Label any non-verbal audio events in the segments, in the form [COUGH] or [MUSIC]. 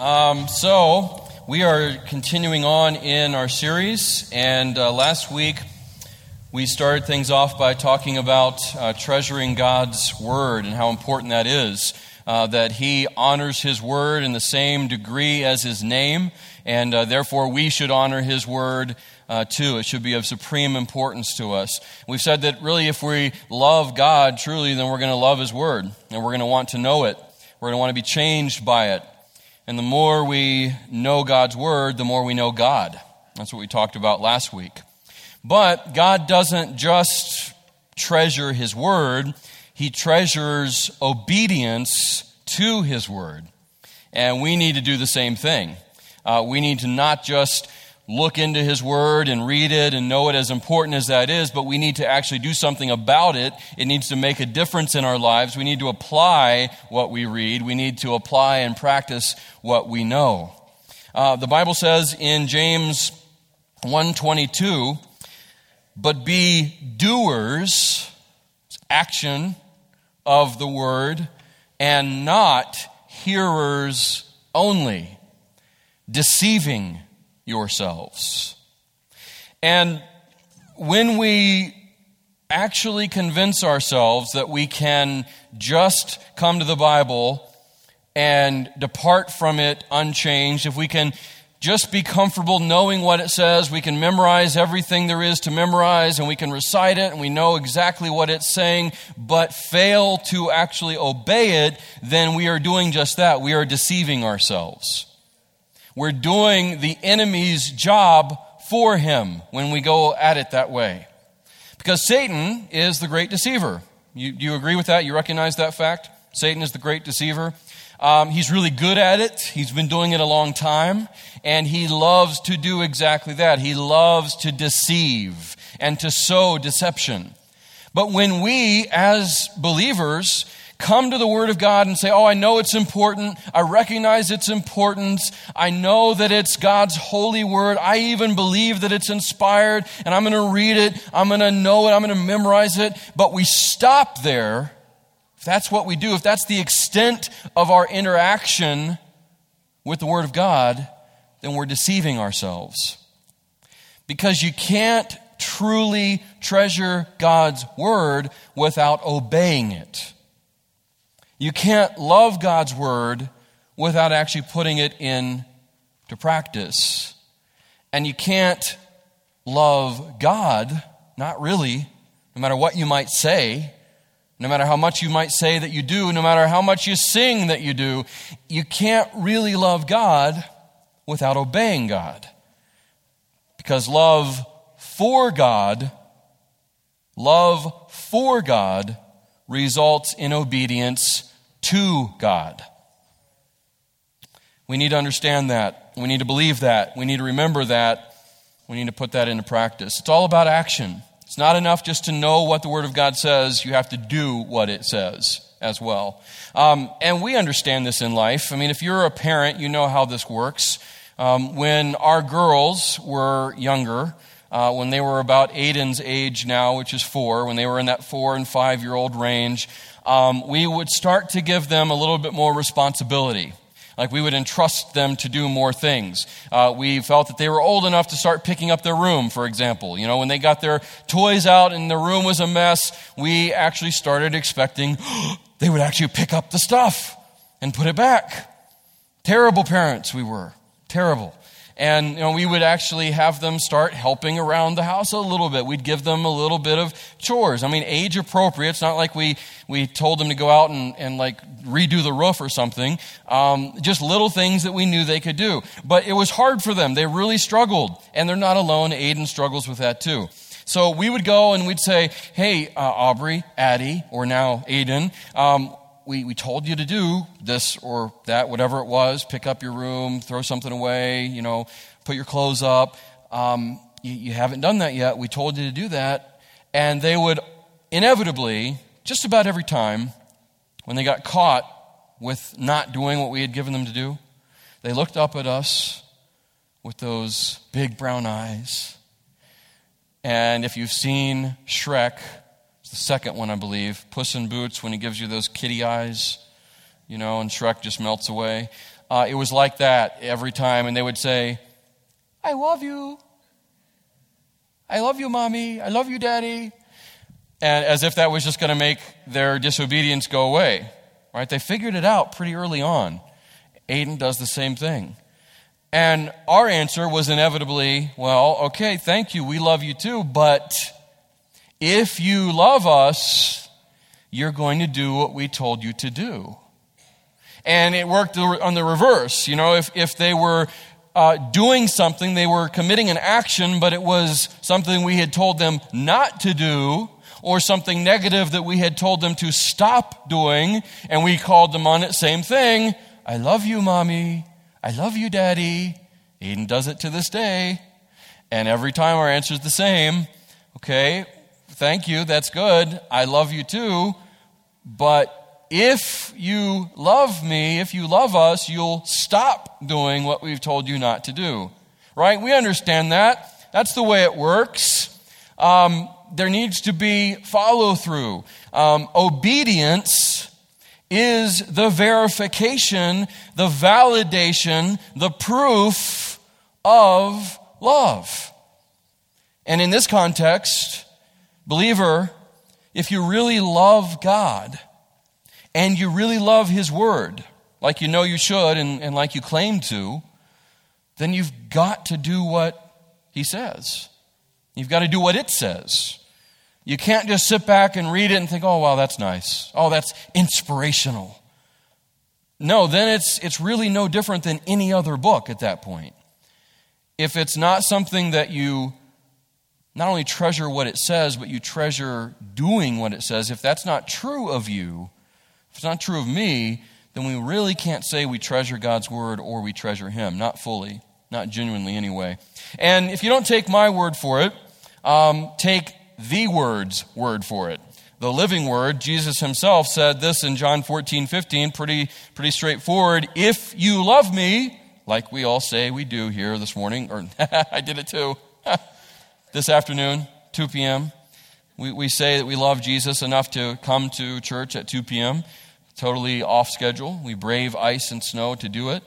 Um, so, we are continuing on in our series, and uh, last week we started things off by talking about uh, treasuring God's Word and how important that is. Uh, that He honors His Word in the same degree as His name, and uh, therefore we should honor His Word uh, too. It should be of supreme importance to us. We've said that really, if we love God truly, then we're going to love His Word, and we're going to want to know it. We're going to want to be changed by it. And the more we know God's Word, the more we know God. That's what we talked about last week. But God doesn't just treasure His Word, He treasures obedience to His Word. And we need to do the same thing. Uh, we need to not just look into His Word and read it and know it as important as that is, but we need to actually do something about it. It needs to make a difference in our lives. We need to apply what we read. We need to apply and practice what we know. Uh, the Bible says in James 122, but be doers, action of the word, and not hearers only, deceiving yourselves. And when we actually convince ourselves that we can just come to the Bible and depart from it unchanged, if we can just be comfortable knowing what it says, we can memorize everything there is to memorize and we can recite it and we know exactly what it's saying, but fail to actually obey it, then we are doing just that. We are deceiving ourselves. We're doing the enemy's job for him when we go at it that way. Because Satan is the great deceiver. You, do you agree with that? You recognize that fact? Satan is the great deceiver. Um, he's really good at it. He's been doing it a long time. And he loves to do exactly that. He loves to deceive and to sow deception. But when we, as believers, come to the Word of God and say, Oh, I know it's important. I recognize its importance. I know that it's God's holy Word. I even believe that it's inspired, and I'm going to read it. I'm going to know it. I'm going to memorize it. But we stop there. If that's what we do, if that's the extent of our interaction with the Word of God, then we're deceiving ourselves. Because you can't truly treasure God's Word without obeying it. You can't love God's word without actually putting it into practice. And you can't love God, not really, no matter what you might say, no matter how much you might say that you do, no matter how much you sing that you do, you can't really love God without obeying God. Because love for God, love for God results in obedience to God. We need to understand that. We need to believe that. We need to remember that. We need to put that into practice. It's all about action. It's not enough just to know what the Word of God says, you have to do what it says as well. Um, and we understand this in life. I mean, if you're a parent, you know how this works. Um, when our girls were younger, uh, when they were about Aiden's age now, which is four, when they were in that four and five year old range, um, we would start to give them a little bit more responsibility. Like we would entrust them to do more things. Uh, we felt that they were old enough to start picking up their room, for example. You know, when they got their toys out and the room was a mess, we actually started expecting [GASPS] they would actually pick up the stuff and put it back. Terrible parents we were. Terrible. And you know, we would actually have them start helping around the house a little bit. We'd give them a little bit of chores. I mean, age appropriate. It's not like we, we told them to go out and, and like redo the roof or something. Um, just little things that we knew they could do. But it was hard for them. They really struggled. And they're not alone. Aiden struggles with that too. So we would go and we'd say, hey, uh, Aubrey, Addie, or now Aiden, um, we, we told you to do this or that, whatever it was, pick up your room, throw something away, you know, put your clothes up. Um, you, you haven't done that yet. We told you to do that. And they would inevitably, just about every time, when they got caught with not doing what we had given them to do, they looked up at us with those big brown eyes. And if you've seen Shrek, the second one, I believe. Puss in Boots, when he gives you those kitty eyes, you know, and Shrek just melts away. uh, it was like that every time. And they would say, I love you. I love you, mommy. I love you, daddy. And as if that was just going to make their disobedience go away. Right? They figured it out pretty early on. Aiden does the same thing. And our answer was inevitably, well, okay, thank you. We love you too. But if you love us, you're going to do what we told you to do. And it worked on the reverse. You know, if, if they were uh, doing something, they were committing an action, but it was something we had told them not to do, or something negative that we had told them to stop doing, and we called them on it, same thing. I love you, mommy. I love you, daddy. Eden does it to this day. And every time our answer is the same. Okay, thank you, that's good. I love you too. But if you love me, if you love us, you'll stop doing what we've told you not to do. Right? We understand that. That's the way it works. Um, there needs to be follow through. Um, obedience is the verification, the validation, the proof of love. And in this context, believer, if you really love God and you really love His Word, like you know you should and, and like you claim to, then you've got to do what He says. You've got to do what it says. You can't just sit back and read it and think, oh, wow, that's nice. Oh, that's inspirational. No, then it's, it's really no different than any other book at that point. If it's not something that you not only treasure what it says, but you treasure doing what it says, if that's not true of you, if it's not true of me, then we really can't say we treasure God's word or we treasure Him. Not fully, not genuinely anyway. And if you don't take my word for it, um, take the word's word for it. The living word, Jesus himself said this in John 14, 15, pretty, pretty straightforward. If you love me, like we all say we do here this morning, or [LAUGHS] I did it too, [LAUGHS] this afternoon, 2 p.m. We, we say that we love Jesus enough to come to church at 2 p.m., totally off schedule. We brave ice and snow to do it.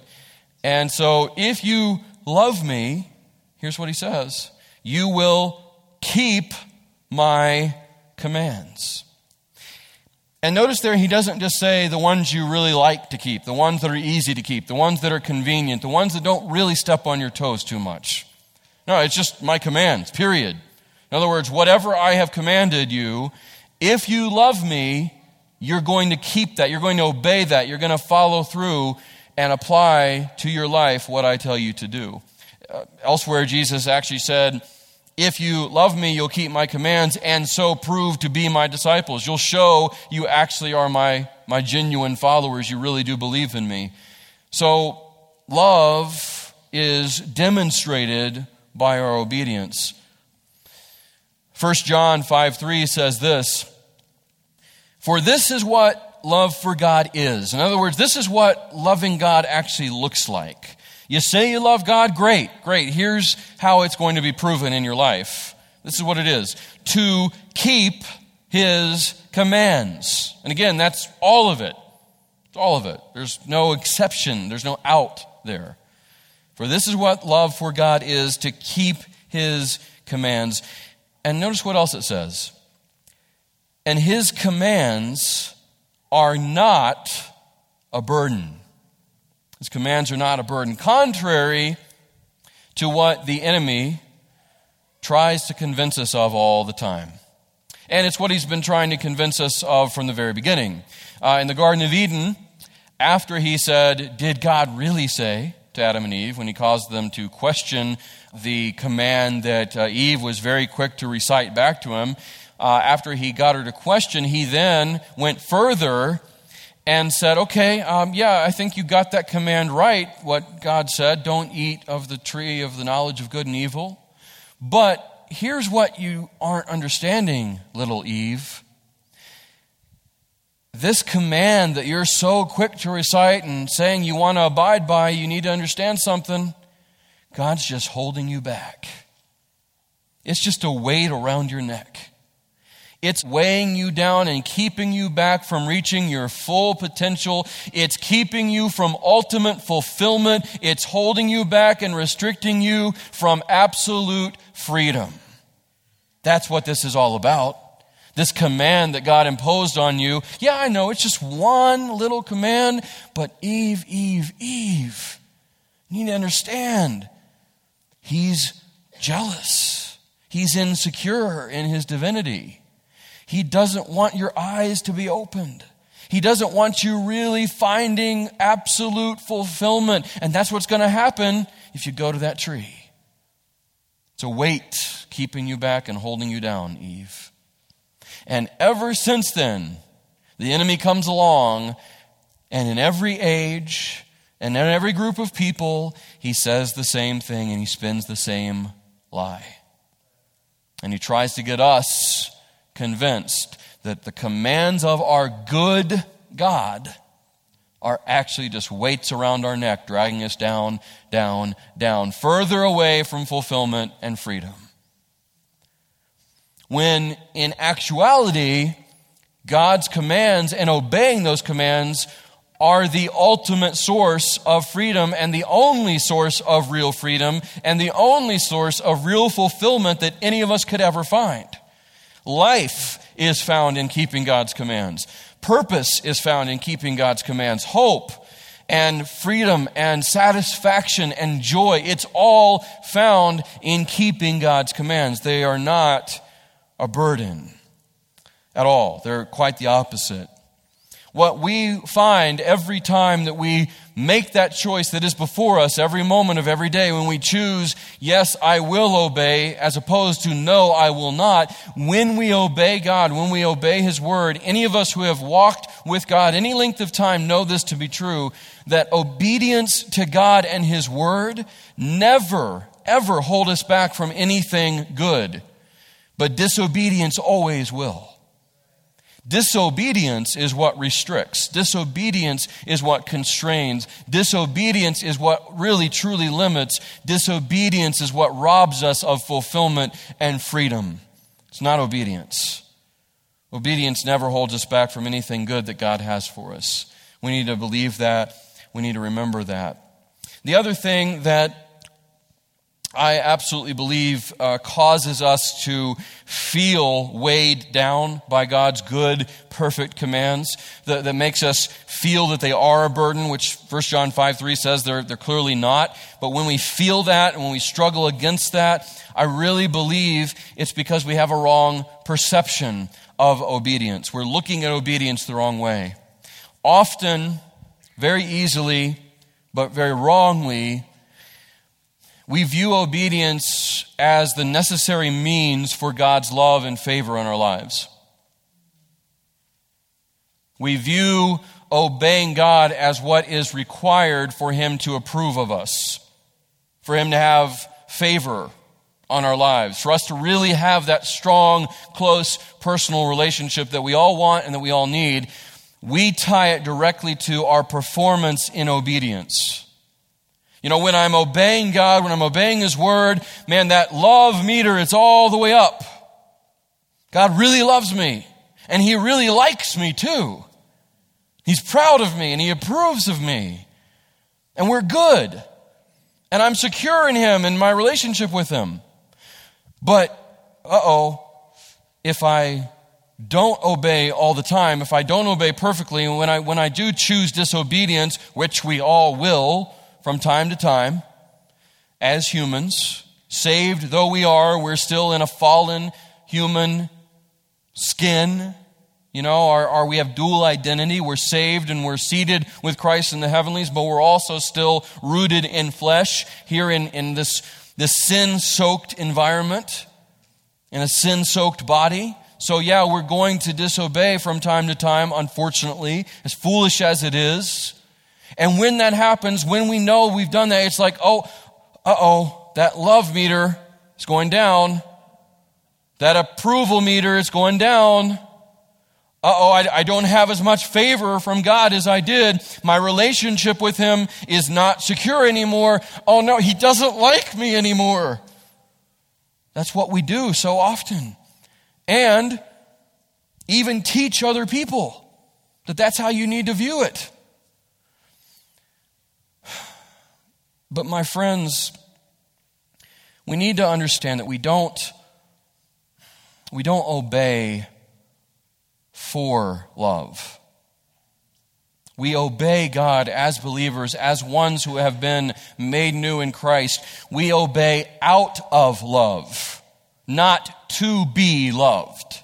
And so, if you love me, here's what he says you will keep my commands. And notice there, he doesn't just say the ones you really like to keep, the ones that are easy to keep, the ones that are convenient, the ones that don't really step on your toes too much. No, it's just my commands, period. In other words, whatever I have commanded you, if you love me, you're going to keep that. You're going to obey that. You're going to follow through and apply to your life what I tell you to do. Uh, elsewhere, Jesus actually said, if you love me, you'll keep my commands and so prove to be my disciples. You'll show you actually are my, my genuine followers. You really do believe in me. So, love is demonstrated by our obedience. 1 John 5 3 says this For this is what love for God is. In other words, this is what loving God actually looks like. You say you love God? Great, great. Here's how it's going to be proven in your life. This is what it is to keep His commands. And again, that's all of it. All of it. There's no exception, there's no out there. For this is what love for God is to keep His commands. And notice what else it says. And His commands are not a burden. His commands are not a burden, contrary to what the enemy tries to convince us of all the time. And it's what he's been trying to convince us of from the very beginning. Uh, in the Garden of Eden, after he said, Did God really say to Adam and Eve, when he caused them to question the command that uh, Eve was very quick to recite back to him, uh, after he got her to question, he then went further and said, Okay, um, yeah, I think you got that command right, what God said don't eat of the tree of the knowledge of good and evil. But here's what you aren't understanding, little Eve. This command that you're so quick to recite and saying you want to abide by, you need to understand something. God's just holding you back. It's just a weight around your neck. It's weighing you down and keeping you back from reaching your full potential. It's keeping you from ultimate fulfillment. It's holding you back and restricting you from absolute freedom. That's what this is all about. This command that God imposed on you. Yeah, I know, it's just one little command, but Eve, Eve, Eve. You need to understand. He's jealous. He's insecure in his divinity. He doesn't want your eyes to be opened. He doesn't want you really finding absolute fulfillment. And that's what's going to happen if you go to that tree. It's a weight keeping you back and holding you down, Eve. And ever since then, the enemy comes along, and in every age and in every group of people, he says the same thing and he spins the same lie. And he tries to get us convinced that the commands of our good God are actually just weights around our neck, dragging us down, down, down, further away from fulfillment and freedom. When in actuality, God's commands and obeying those commands are the ultimate source of freedom and the only source of real freedom and the only source of real fulfillment that any of us could ever find. Life is found in keeping God's commands. Purpose is found in keeping God's commands. Hope and freedom and satisfaction and joy, it's all found in keeping God's commands. They are not a burden at all, they're quite the opposite. What we find every time that we make that choice that is before us every moment of every day, when we choose, yes, I will obey, as opposed to no, I will not, when we obey God, when we obey His word, any of us who have walked with God any length of time know this to be true, that obedience to God and His word never, ever hold us back from anything good. But disobedience always will. Disobedience is what restricts. Disobedience is what constrains. Disobedience is what really truly limits. Disobedience is what robs us of fulfillment and freedom. It's not obedience. Obedience never holds us back from anything good that God has for us. We need to believe that. We need to remember that. The other thing that I absolutely believe uh, causes us to feel weighed down by God's good, perfect commands, that, that makes us feel that they are a burden, which 1 John 5 3 says they're, they're clearly not. But when we feel that and when we struggle against that, I really believe it's because we have a wrong perception of obedience. We're looking at obedience the wrong way. Often, very easily, but very wrongly, we view obedience as the necessary means for God's love and favor in our lives. We view obeying God as what is required for Him to approve of us, for Him to have favor on our lives, for us to really have that strong, close, personal relationship that we all want and that we all need. We tie it directly to our performance in obedience. You know, when I'm obeying God, when I'm obeying His Word, man, that love meter, it's all the way up. God really loves me. And He really likes me too. He's proud of me and He approves of me. And we're good. And I'm secure in Him and my relationship with Him. But, uh oh, if I don't obey all the time, if I don't obey perfectly, when I, when I do choose disobedience, which we all will, from time to time as humans. Saved though we are, we're still in a fallen human skin. You know, our, we have dual identity. We're saved and we're seated with Christ in the heavenlies, but we're also still rooted in flesh here in, in this, this sin soaked environment, in a sin soaked body. So, yeah, we're going to disobey from time to time, unfortunately, as foolish as it is. And when that happens, when we know we've done that, it's like, oh, uh oh, that love meter is going down. That approval meter is going down. Uh oh, I, I, don't have as much favor from God as I did. My relationship with Him is not secure anymore. Oh no, He doesn't like me anymore. That's what we do so often. And even teach other people that that's how you need to view it. But, my friends, we need to understand that we don't, we don't obey for love. We obey God as believers, as ones who have been made new in Christ. We obey out of love, not to be loved.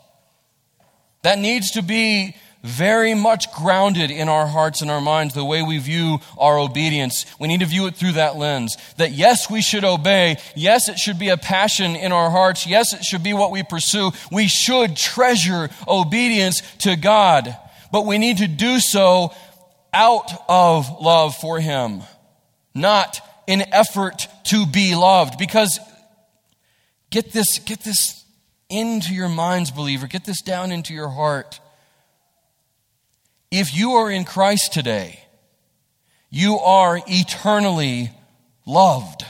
That needs to be very much grounded in our hearts and our minds, the way we view our obedience. We need to view it through that lens. That yes, we should obey. Yes, it should be a passion in our hearts. Yes, it should be what we pursue. We should treasure obedience to God. But we need to do so out of love for Him, not in effort to be loved. Because get this, get this into your minds, believer. Get this down into your heart. If you are in Christ today, you are eternally loved.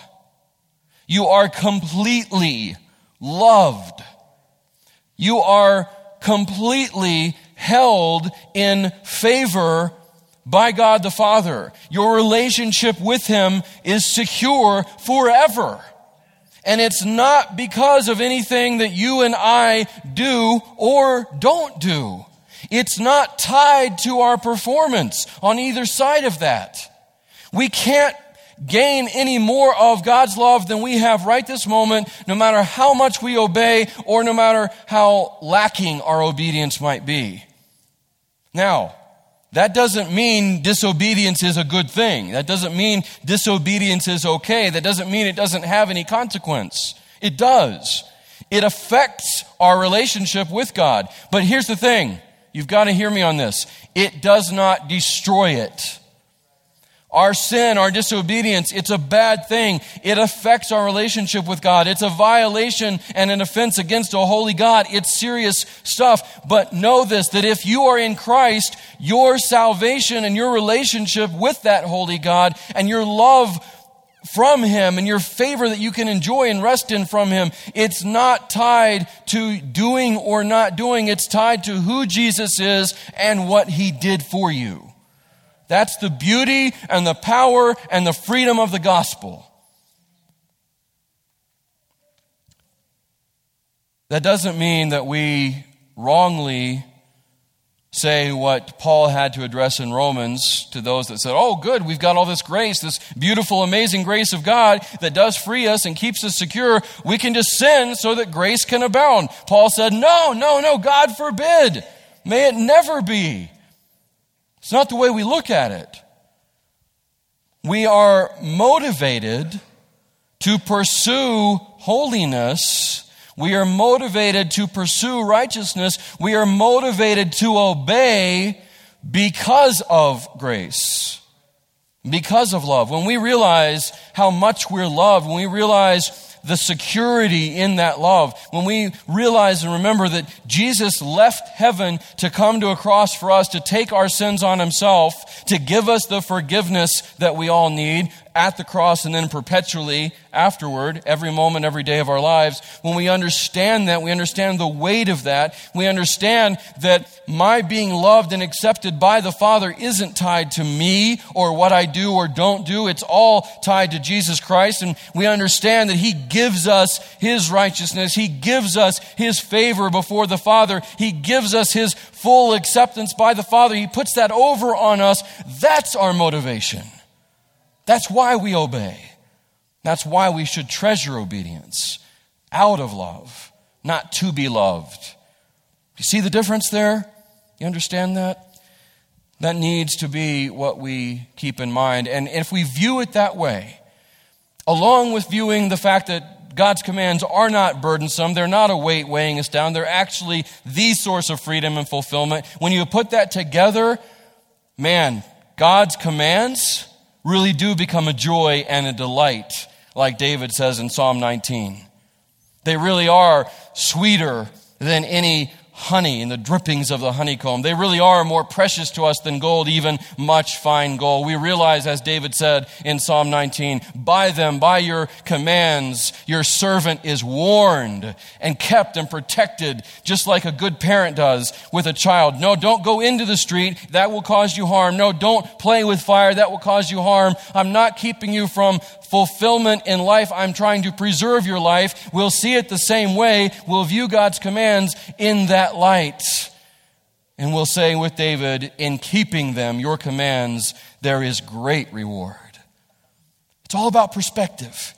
You are completely loved. You are completely held in favor by God the Father. Your relationship with Him is secure forever. And it's not because of anything that you and I do or don't do. It's not tied to our performance on either side of that. We can't gain any more of God's love than we have right this moment, no matter how much we obey or no matter how lacking our obedience might be. Now, that doesn't mean disobedience is a good thing. That doesn't mean disobedience is okay. That doesn't mean it doesn't have any consequence. It does. It affects our relationship with God. But here's the thing You've got to hear me on this. It does not destroy it. Our sin, our disobedience, it's a bad thing. It affects our relationship with God. It's a violation and an offense against a holy God. It's serious stuff. But know this, that if you are in Christ, your salvation and your relationship with that holy God and your love from Him and your favor that you can enjoy and rest in from Him, it's not tied to doing or not doing. It's tied to who Jesus is and what He did for you. That's the beauty and the power and the freedom of the gospel. That doesn't mean that we wrongly say what Paul had to address in Romans to those that said, Oh, good, we've got all this grace, this beautiful, amazing grace of God that does free us and keeps us secure. We can just sin so that grace can abound. Paul said, No, no, no, God forbid. May it never be. It's not the way we look at it. We are motivated to pursue holiness we are motivated to pursue righteousness. We are motivated to obey because of grace, because of love. When we realize how much we're loved, when we realize the security in that love, when we realize and remember that Jesus left heaven to come to a cross for us, to take our sins on himself, to give us the forgiveness that we all need, at the cross and then perpetually afterward, every moment, every day of our lives, when we understand that, we understand the weight of that, we understand that my being loved and accepted by the Father isn't tied to me or what I do or don't do. It's all tied to Jesus Christ. And we understand that He gives us His righteousness. He gives us His favor before the Father. He gives us His full acceptance by the Father. He puts that over on us. That's our motivation. That's why we obey. That's why we should treasure obedience out of love, not to be loved. You see the difference there? You understand that? That needs to be what we keep in mind. And if we view it that way, along with viewing the fact that God's commands are not burdensome, they're not a weight weighing us down, they're actually the source of freedom and fulfillment. When you put that together, man, God's commands really do become a joy and a delight, like David says in Psalm 19. They really are sweeter than any honey and the drippings of the honeycomb. They really are more precious to us than gold, even much fine gold. We realize, as David said in Psalm 19, by them, by your commands, your servant is warned and kept and protected, just like a good parent does with a child. No, don't go into the street. That will cause you harm. No, don't play with fire. That will cause you harm. I'm not keeping you from fulfillment in life. I'm trying to preserve your life. We'll see it the same way. We'll view God's commands in that light. And we'll say with David, in keeping them, your commands, there is great reward. It's all about perspective.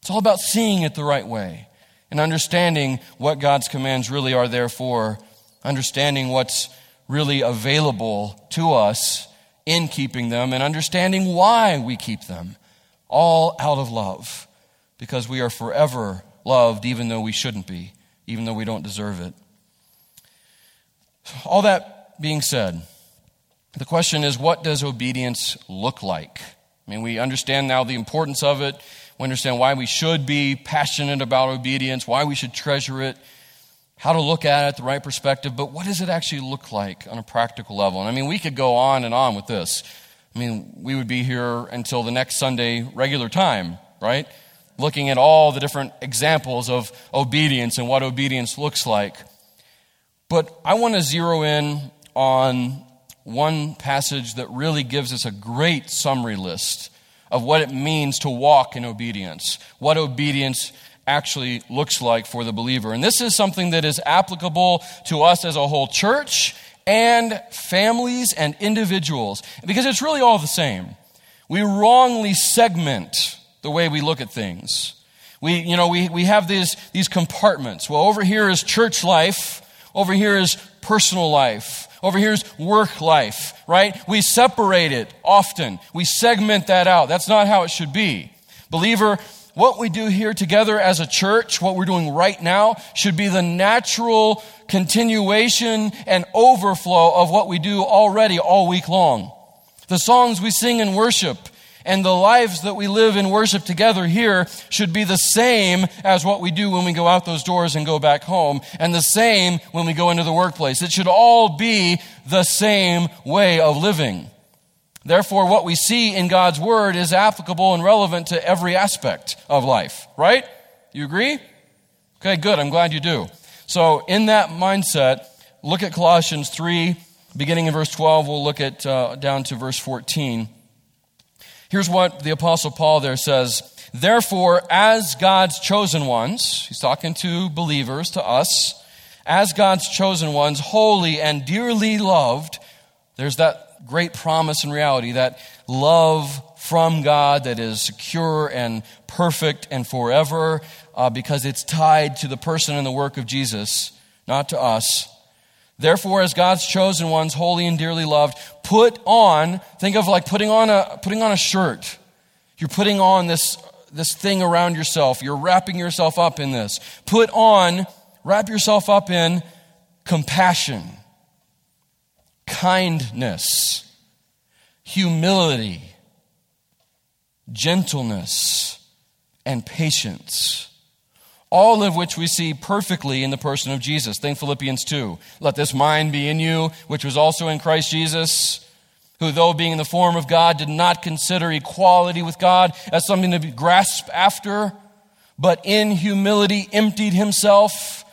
It's all about seeing it the right way and understanding what God's commands really are there for, understanding what's really available to us in keeping them, and understanding why we keep them all out of love, because we are forever loved, even though we shouldn't be, even though we don't deserve it. All that being said, the question is what does obedience look like? I mean, we understand now the importance of it. We understand why we should be passionate about obedience, why we should treasure it, how to look at it, the right perspective, but what does it actually look like on a practical level? And I mean, we could go on and on with this. I mean, we would be here until the next Sunday regular time, right? Looking at all the different examples of obedience and what obedience looks like. But I want to zero in on one passage that really gives us a great summary list of what it means to walk in obedience, what obedience actually looks like for the believer. And this is something that is applicable to us as a whole church and families and individuals, because it's really all the same. We wrongly segment the way we look at things. We, you know, we, we have these, these compartments. Well, over here is church life. Over here is personal life. Over here is work life, right? We separate it often. We segment that out. That's not how it should be. Believer, what we do here together as a church, what we're doing right now, should be the natural continuation and overflow of what we do already all week long. The songs we sing in worship and the lives that we live in worship together here should be the same as what we do when we go out those doors and go back home, and the same when we go into the workplace. It should all be the same way of living. Therefore, what we see in God's Word is applicable and relevant to every aspect of life, right? You agree? Okay, good. I'm glad you do. So, in that mindset, look at Colossians 3, beginning in verse 12. We'll look at uh, down to verse 14. Here's what the Apostle Paul there says Therefore, as God's chosen ones, he's talking to believers, to us, as God's chosen ones, holy and dearly loved, there's that great promise and reality that love from God that is secure and perfect and forever uh, because it's tied to the person and the work of Jesus, not to us. Therefore, as God's chosen ones, holy and dearly loved, put on, think of like putting on a, putting on a shirt. You're putting on this, this thing around yourself. You're wrapping yourself up in this. Put on, wrap yourself up in compassion kindness, humility, gentleness, and patience. All of which we see perfectly in the person of Jesus. Think Philippians 2. Let this mind be in you, which was also in Christ Jesus, who, though being in the form of God, did not consider equality with God as something to be grasped after, but in humility emptied himself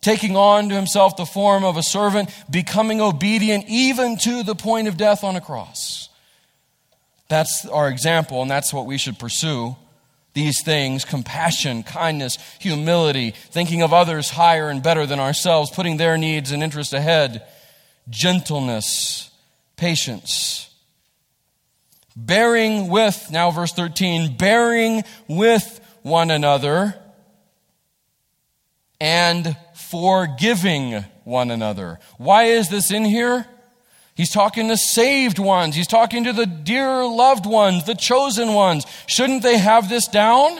taking on to himself the form of a servant, becoming obedient even to the point of death on a cross. That's our example, and that's what we should pursue. These things compassion, kindness, humility, thinking of others higher and better than ourselves, putting their needs and interests ahead, gentleness, patience. Bearing with, now verse 13, bearing with one another and forgiving one another. Why is this in here? He's talking to saved ones. He's talking to the dear loved ones, the chosen ones. Shouldn't they have this down?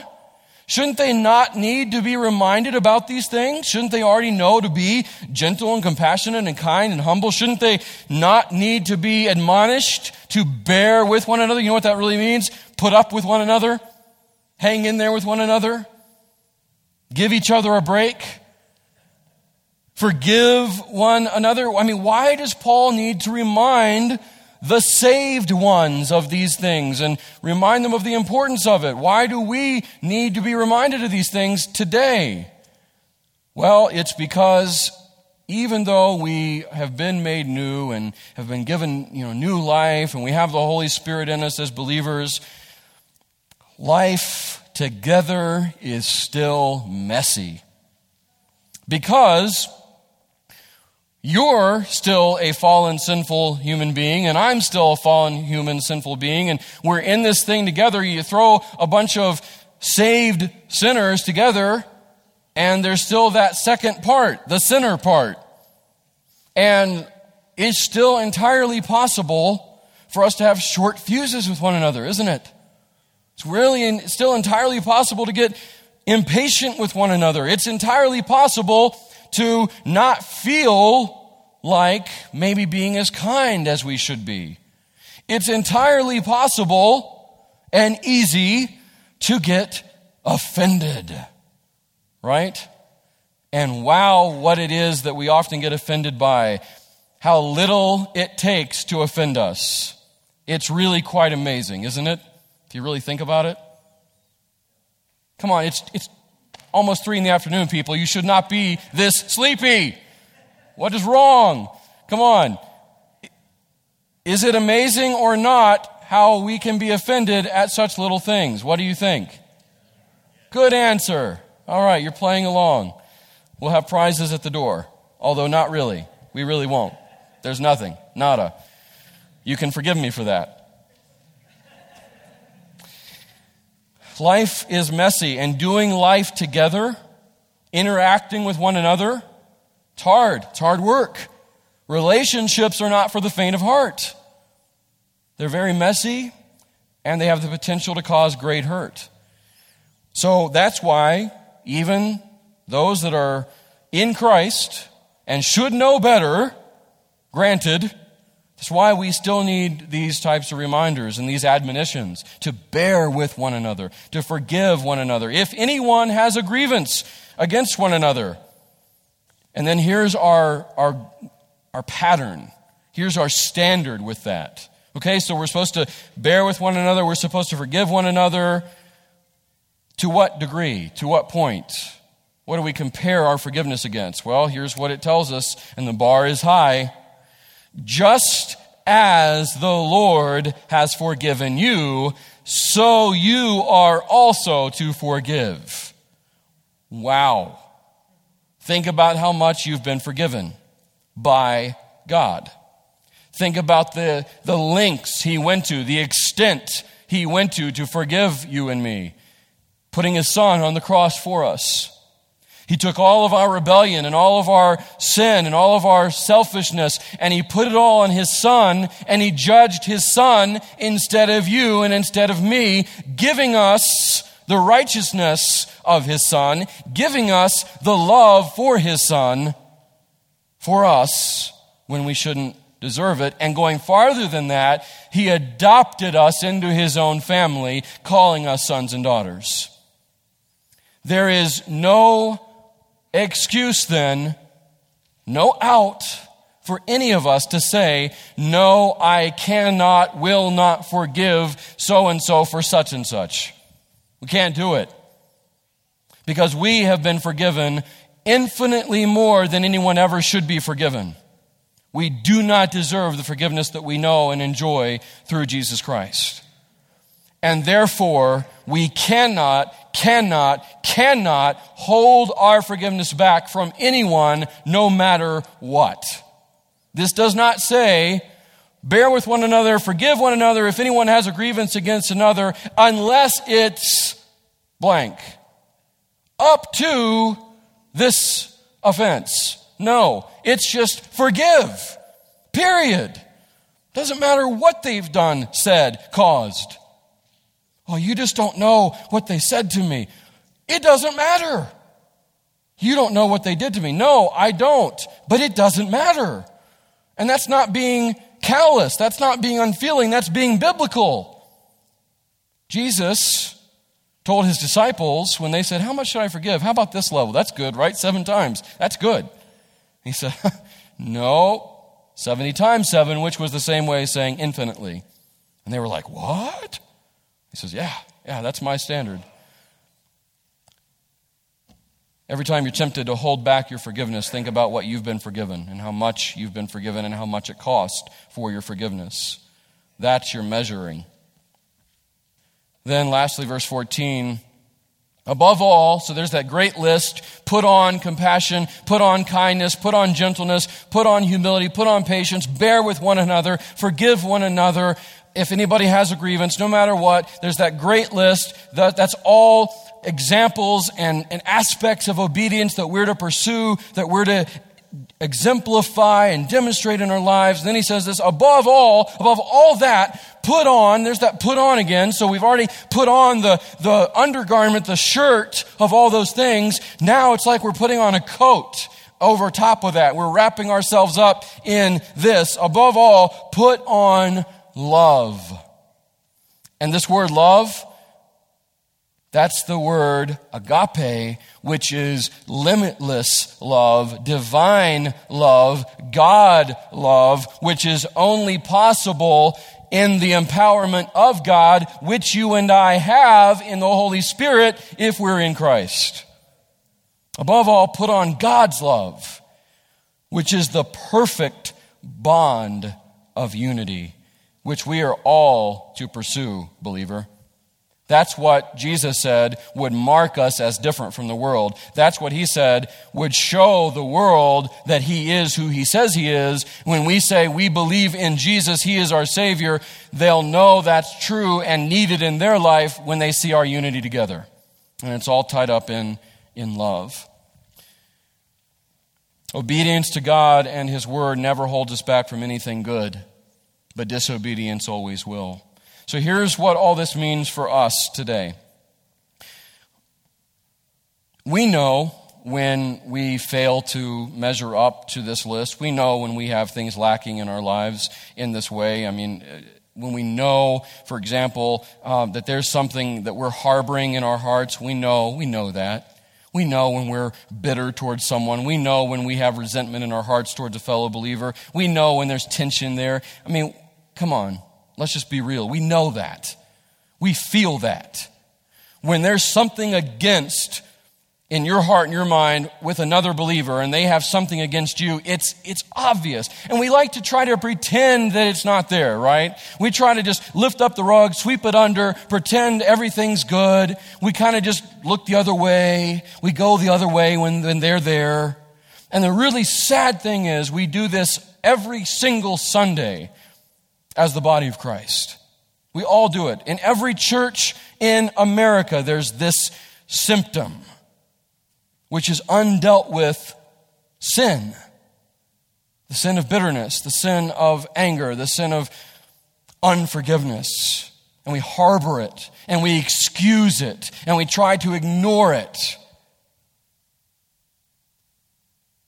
Shouldn't they not need to be reminded about these things? Shouldn't they already know to be gentle and compassionate and kind and humble? Shouldn't they not need to be admonished to bear with one another? You know what that really means? Put up with one another? Hang in there with one another? Give each other a break? Forgive one another. I mean, why does Paul need to remind the saved ones of these things and remind them of the importance of it? Why do we need to be reminded of these things today? Well, it's because even though we have been made new and have been given you know, new life and we have the Holy Spirit in us as believers, life together is still messy. Because you're still a fallen, sinful human being, and I'm still a fallen, human, sinful being, and we're in this thing together. You throw a bunch of saved sinners together, and there's still that second part, the sinner part. And it's still entirely possible for us to have short fuses with one another, isn't it? It's really in, still entirely possible to get impatient with one another. It's entirely possible to not feel like maybe being as kind as we should be. It's entirely possible and easy to get offended, right? And wow, what it is that we often get offended by. How little it takes to offend us. It's really quite amazing, isn't it? If you really think about it. Come on, it's, it's almost three in the afternoon, people. You should not be this sleepy. What is wrong? Come on. Is it amazing or not how we can be offended at such little things? What do you think? Good answer. All right, you're playing along. We'll have prizes at the door, although not really. We really won't. There's nothing. Nada. You can forgive me for that. Life is messy, and doing life together, interacting with one another, it's hard. It's hard work. Relationships are not for the faint of heart. They're very messy, and they have the potential to cause great hurt. So that's why even those that are in Christ and should know better, granted, that's why we still need these types of reminders and these admonitions to bear with one another, to forgive one another. If anyone has a grievance against one another, and then here's our, our, our pattern. Here's our standard with that. Okay, so we're supposed to bear with one another. We're supposed to forgive one another. To what degree? To what point? What do we compare our forgiveness against? Well, here's what it tells us, and the bar is high. Just as the Lord has forgiven you, so you are also to forgive. Wow. Think about how much you've been forgiven by God. Think about the, the lengths he went to, the extent he went to to forgive you and me, putting his son on the cross for us. He took all of our rebellion and all of our sin and all of our selfishness and he put it all on his son and he judged his son instead of you and instead of me, giving us the righteousness of his son, giving us the love for his son for us when we shouldn't deserve it. And going farther than that, he adopted us into his own family, calling us sons and daughters. There is no excuse then, no out for any of us to say, no, I cannot, will not forgive so and so for such and such. We can't do it. Because we have been forgiven infinitely more than anyone ever should be forgiven. We do not deserve the forgiveness that we know and enjoy through Jesus Christ. And therefore, we cannot, cannot, cannot hold our forgiveness back from anyone, no matter what. This does not say, bear with one another, forgive one another if anyone has a grievance against another, unless it's blank. Up to this offense. No, it's just forgive. Period. Doesn't matter what they've done, said, caused. Oh, you just don't know what they said to me. It doesn't matter. You don't know what they did to me. No, I don't. But it doesn't matter. And that's not being callous. That's not being unfeeling. That's being biblical. Jesus told his disciples when they said, How much should I forgive? How about this level? That's good, right? Seven times. That's good. He said, [LAUGHS] No, 70 times 7, which was the same way as saying infinitely. And they were like, What? He says, Yeah, yeah, that's my standard. Every time you're tempted to hold back your forgiveness, think about what you've been forgiven and how much you've been forgiven and how much it cost for your forgiveness. That's your measuring. Then, lastly, verse 14. Above all, so there's that great list put on compassion, put on kindness, put on gentleness, put on humility, put on patience, bear with one another, forgive one another. If anybody has a grievance, no matter what, there's that great list. That, that's all examples and, and aspects of obedience that we're to pursue, that we're to exemplify and demonstrate in our lives. then he says this above all, above all that, put on, there's that put on again. So we've already put on the, the undergarment, the shirt of all those things. Now it's like we're putting on a coat over top of that. We're wrapping ourselves up in this. Above all, put on love. And this word love, that's the word agape, which is limitless love, divine love, God love, which is only possible in the empowerment of God, which you and I have in the Holy Spirit if we're in Christ. Above all, put on God's love, which is the perfect bond of unity, which we are all to pursue, believer. That's what Jesus said would mark us as different from the world. That's what he said would show the world that he is who he says he is. When we say we believe in Jesus, he is our Savior, they'll know that's true and needed in their life when they see our unity together. And it's all tied up in, in love. Obedience to God and his word never holds us back from anything good, but disobedience always will. So here's what all this means for us today. We know when we fail to measure up to this list. We know when we have things lacking in our lives in this way. I mean, when we know, for example, um, that there's something that we're harboring in our hearts, we know, we know that. We know when we're bitter towards someone. We know when we have resentment in our hearts towards a fellow believer. We know when there's tension there. I mean, come on. Let's just be real. We know that. We feel that. When there's something against in your heart and your mind with another believer and they have something against you, it's, it's obvious. And we like to try to pretend that it's not there, right? We try to just lift up the rug, sweep it under, pretend everything's good. We kind of just look the other way. We go the other way when, when they're there. And the really sad thing is we do this every single Sunday as the body of Christ. We all do it. In every church in America, there's this symptom, which is undealt with sin the sin of bitterness, the sin of anger, the sin of unforgiveness. And we harbor it, and we excuse it, and we try to ignore it.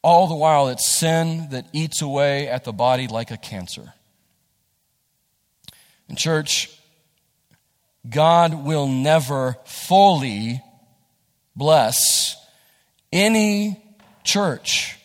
All the while, it's sin that eats away at the body like a cancer. And, church, God will never fully bless any church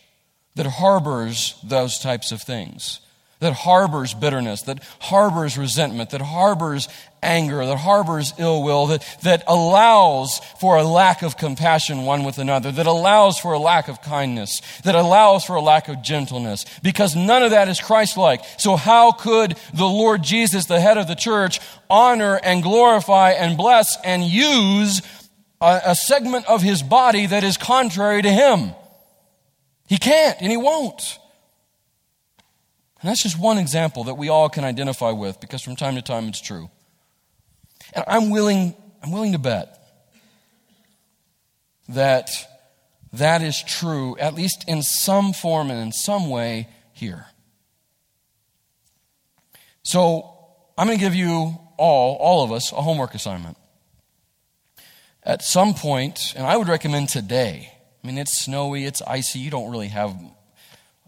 that harbors those types of things that harbors bitterness, that harbors resentment, that harbors anger, that harbors ill will, that, that allows for a lack of compassion one with another, that allows for a lack of kindness, that allows for a lack of gentleness, because none of that is Christ like. So, how could the Lord Jesus, the head of the church, honor and glorify and bless and use a, a segment of his body that is contrary to him? He can't and he won't. And that's just one example that we all can identify with because from time to time it's true. And I'm willing, I'm willing to bet that that is true, at least in some form and in some way here. So I'm going to give you all, all of us, a homework assignment. At some point, and I would recommend today, I mean, it's snowy, it's icy, you don't really have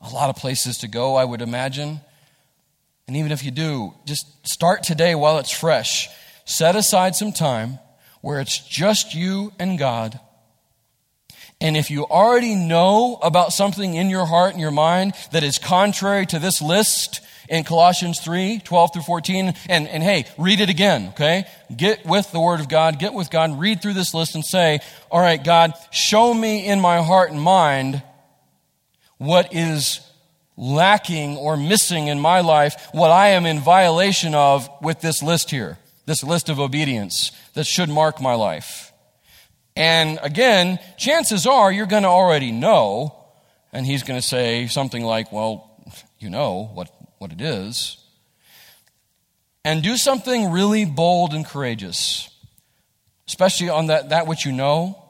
a lot of places to go, I would imagine. And even if you do, just start today while it's fresh. Set aside some time where it's just you and God. And if you already know about something in your heart and your mind that is contrary to this list in Colossians 3 12 through 14, and, and hey, read it again, okay? Get with the Word of God, get with God, read through this list and say, All right, God, show me in my heart and mind what is lacking or missing in my life, what I am in violation of with this list here, this list of obedience that should mark my life. And again, chances are you're going to already know. And he's going to say something like, Well, you know what, what it is. And do something really bold and courageous, especially on that, that which you know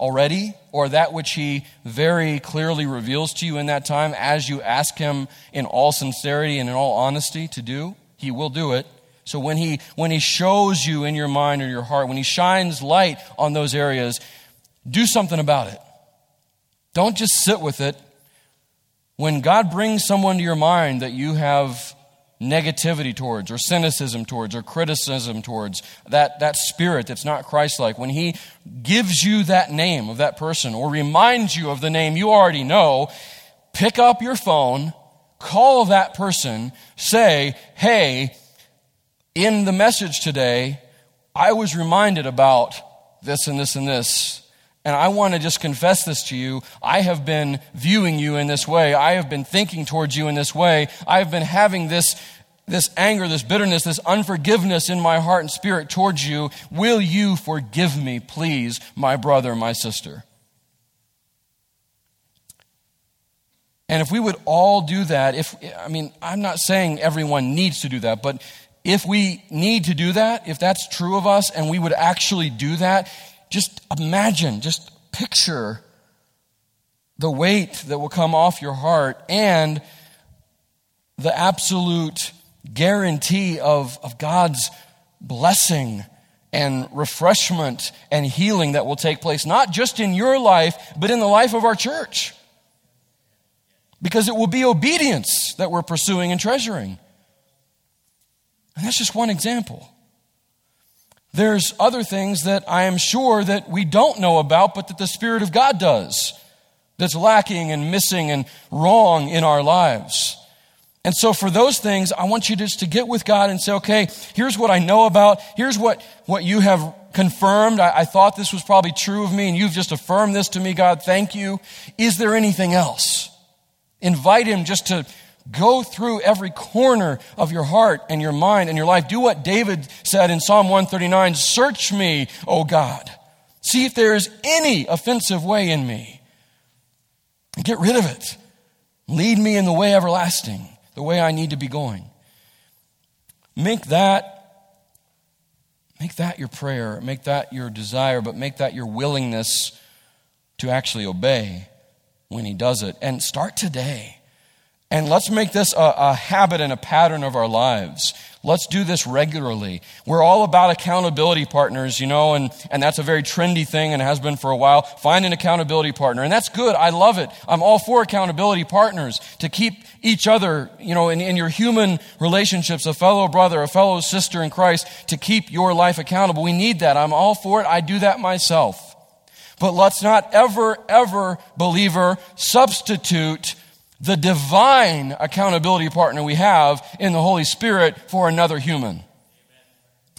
already, or that which he very clearly reveals to you in that time as you ask him in all sincerity and in all honesty to do. He will do it. So when he, when he shows you in your mind or your heart, when he shines light on those areas, do something about it. Don't just sit with it. When God brings someone to your mind that you have negativity towards, or cynicism towards, or criticism towards, that, that spirit that's not Christ like, when He gives you that name of that person, or reminds you of the name you already know, pick up your phone, call that person, say, hey, in the message today, I was reminded about this and this and this. And I want to just confess this to you. I have been viewing you in this way. I have been thinking towards you in this way. I have been having this, this anger, this bitterness, this unforgiveness in my heart and spirit towards you. Will you forgive me, please, my brother, my sister? And if we would all do that, if, I mean, I'm not saying everyone needs to do that, but if we need to do that, if that's true of us and we would actually do that, just imagine, just picture the weight that will come off your heart and the absolute guarantee of, of God's blessing and refreshment and healing that will take place, not just in your life, but in the life of our church. Because it will be obedience that we're pursuing and treasuring. And that's just one example. There's other things that I am sure that we don't know about, but that the Spirit of God does, that's lacking and missing and wrong in our lives. And so for those things, I want you just to get with God and say, okay, here's what I know about. Here's what, what you have confirmed. I, I thought this was probably true of me, and you've just affirmed this to me, God. Thank you. Is there anything else? Invite Him just to Go through every corner of your heart and your mind and your life. Do what David said in Psalm 139 Search me, O God. See if there is any offensive way in me. And get rid of it. Lead me in the way everlasting, the way I need to be going. Make that make that your prayer, make that your desire, but make that your willingness to actually obey when he does it. And start today. And let's make this a, a, habit and a pattern of our lives. Let's do this regularly. We're all about accountability partners, you know, and, and that's a very trendy thing and has been for a while. Find an accountability partner. And that's good. I love it. I'm all for accountability partners to keep each other, you know, in, in your human relationships, a fellow brother, a fellow sister in Christ, to keep your life accountable. We need that. I'm all for it. I do that myself. But let's not ever, ever, believer, substitute the divine accountability partner we have in the Holy Spirit for another human.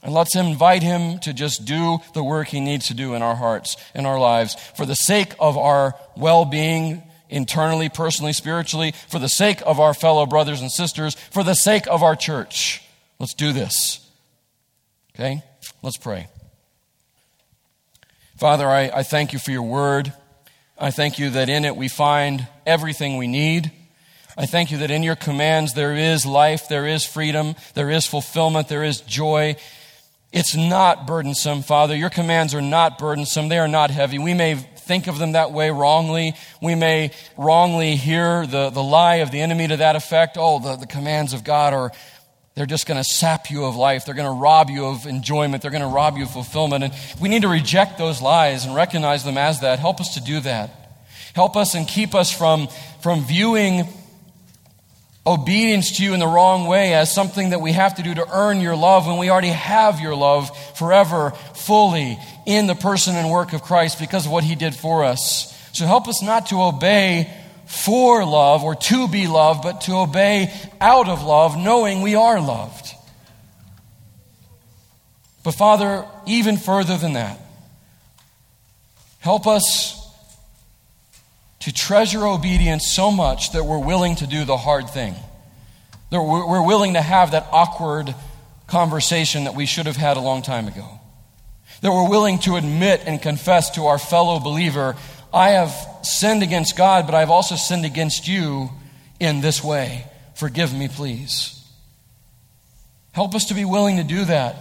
And let's invite him to just do the work he needs to do in our hearts, in our lives, for the sake of our well being, internally, personally, spiritually, for the sake of our fellow brothers and sisters, for the sake of our church. Let's do this. Okay? Let's pray. Father, I, I thank you for your word. I thank you that in it we find everything we need. I thank you that in your commands there is life, there is freedom, there is fulfillment, there is joy. It's not burdensome, Father. Your commands are not burdensome. They are not heavy. We may think of them that way wrongly. We may wrongly hear the, the lie of the enemy to that effect. Oh, the, the commands of God are, they're just going to sap you of life. They're going to rob you of enjoyment. They're going to rob you of fulfillment. And we need to reject those lies and recognize them as that. Help us to do that. Help us and keep us from, from viewing obedience to you in the wrong way as something that we have to do to earn your love when we already have your love forever, fully, in the person and work of Christ because of what he did for us. So help us not to obey for love or to be loved, but to obey out of love, knowing we are loved. But Father, even further than that, help us to treasure obedience so much that we're willing to do the hard thing. That we're willing to have that awkward conversation that we should have had a long time ago. That we're willing to admit and confess to our fellow believer, I have sinned against God, but I've also sinned against you in this way. Forgive me, please. Help us to be willing to do that.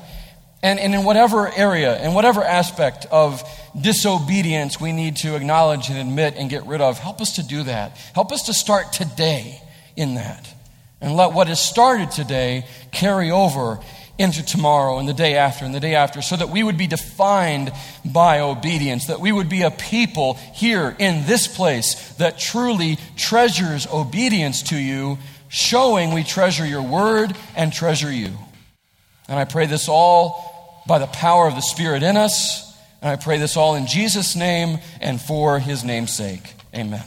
And, and in whatever area, in whatever aspect of disobedience we need to acknowledge and admit and get rid of, help us to do that. Help us to start today in that. And let what has started today carry over into tomorrow and the day after and the day after, so that we would be defined by obedience, that we would be a people here in this place that truly treasures obedience to you, showing we treasure your word and treasure you. And I pray this all by the power of the Spirit in us. And I pray this all in Jesus' name and for his name's sake. Amen.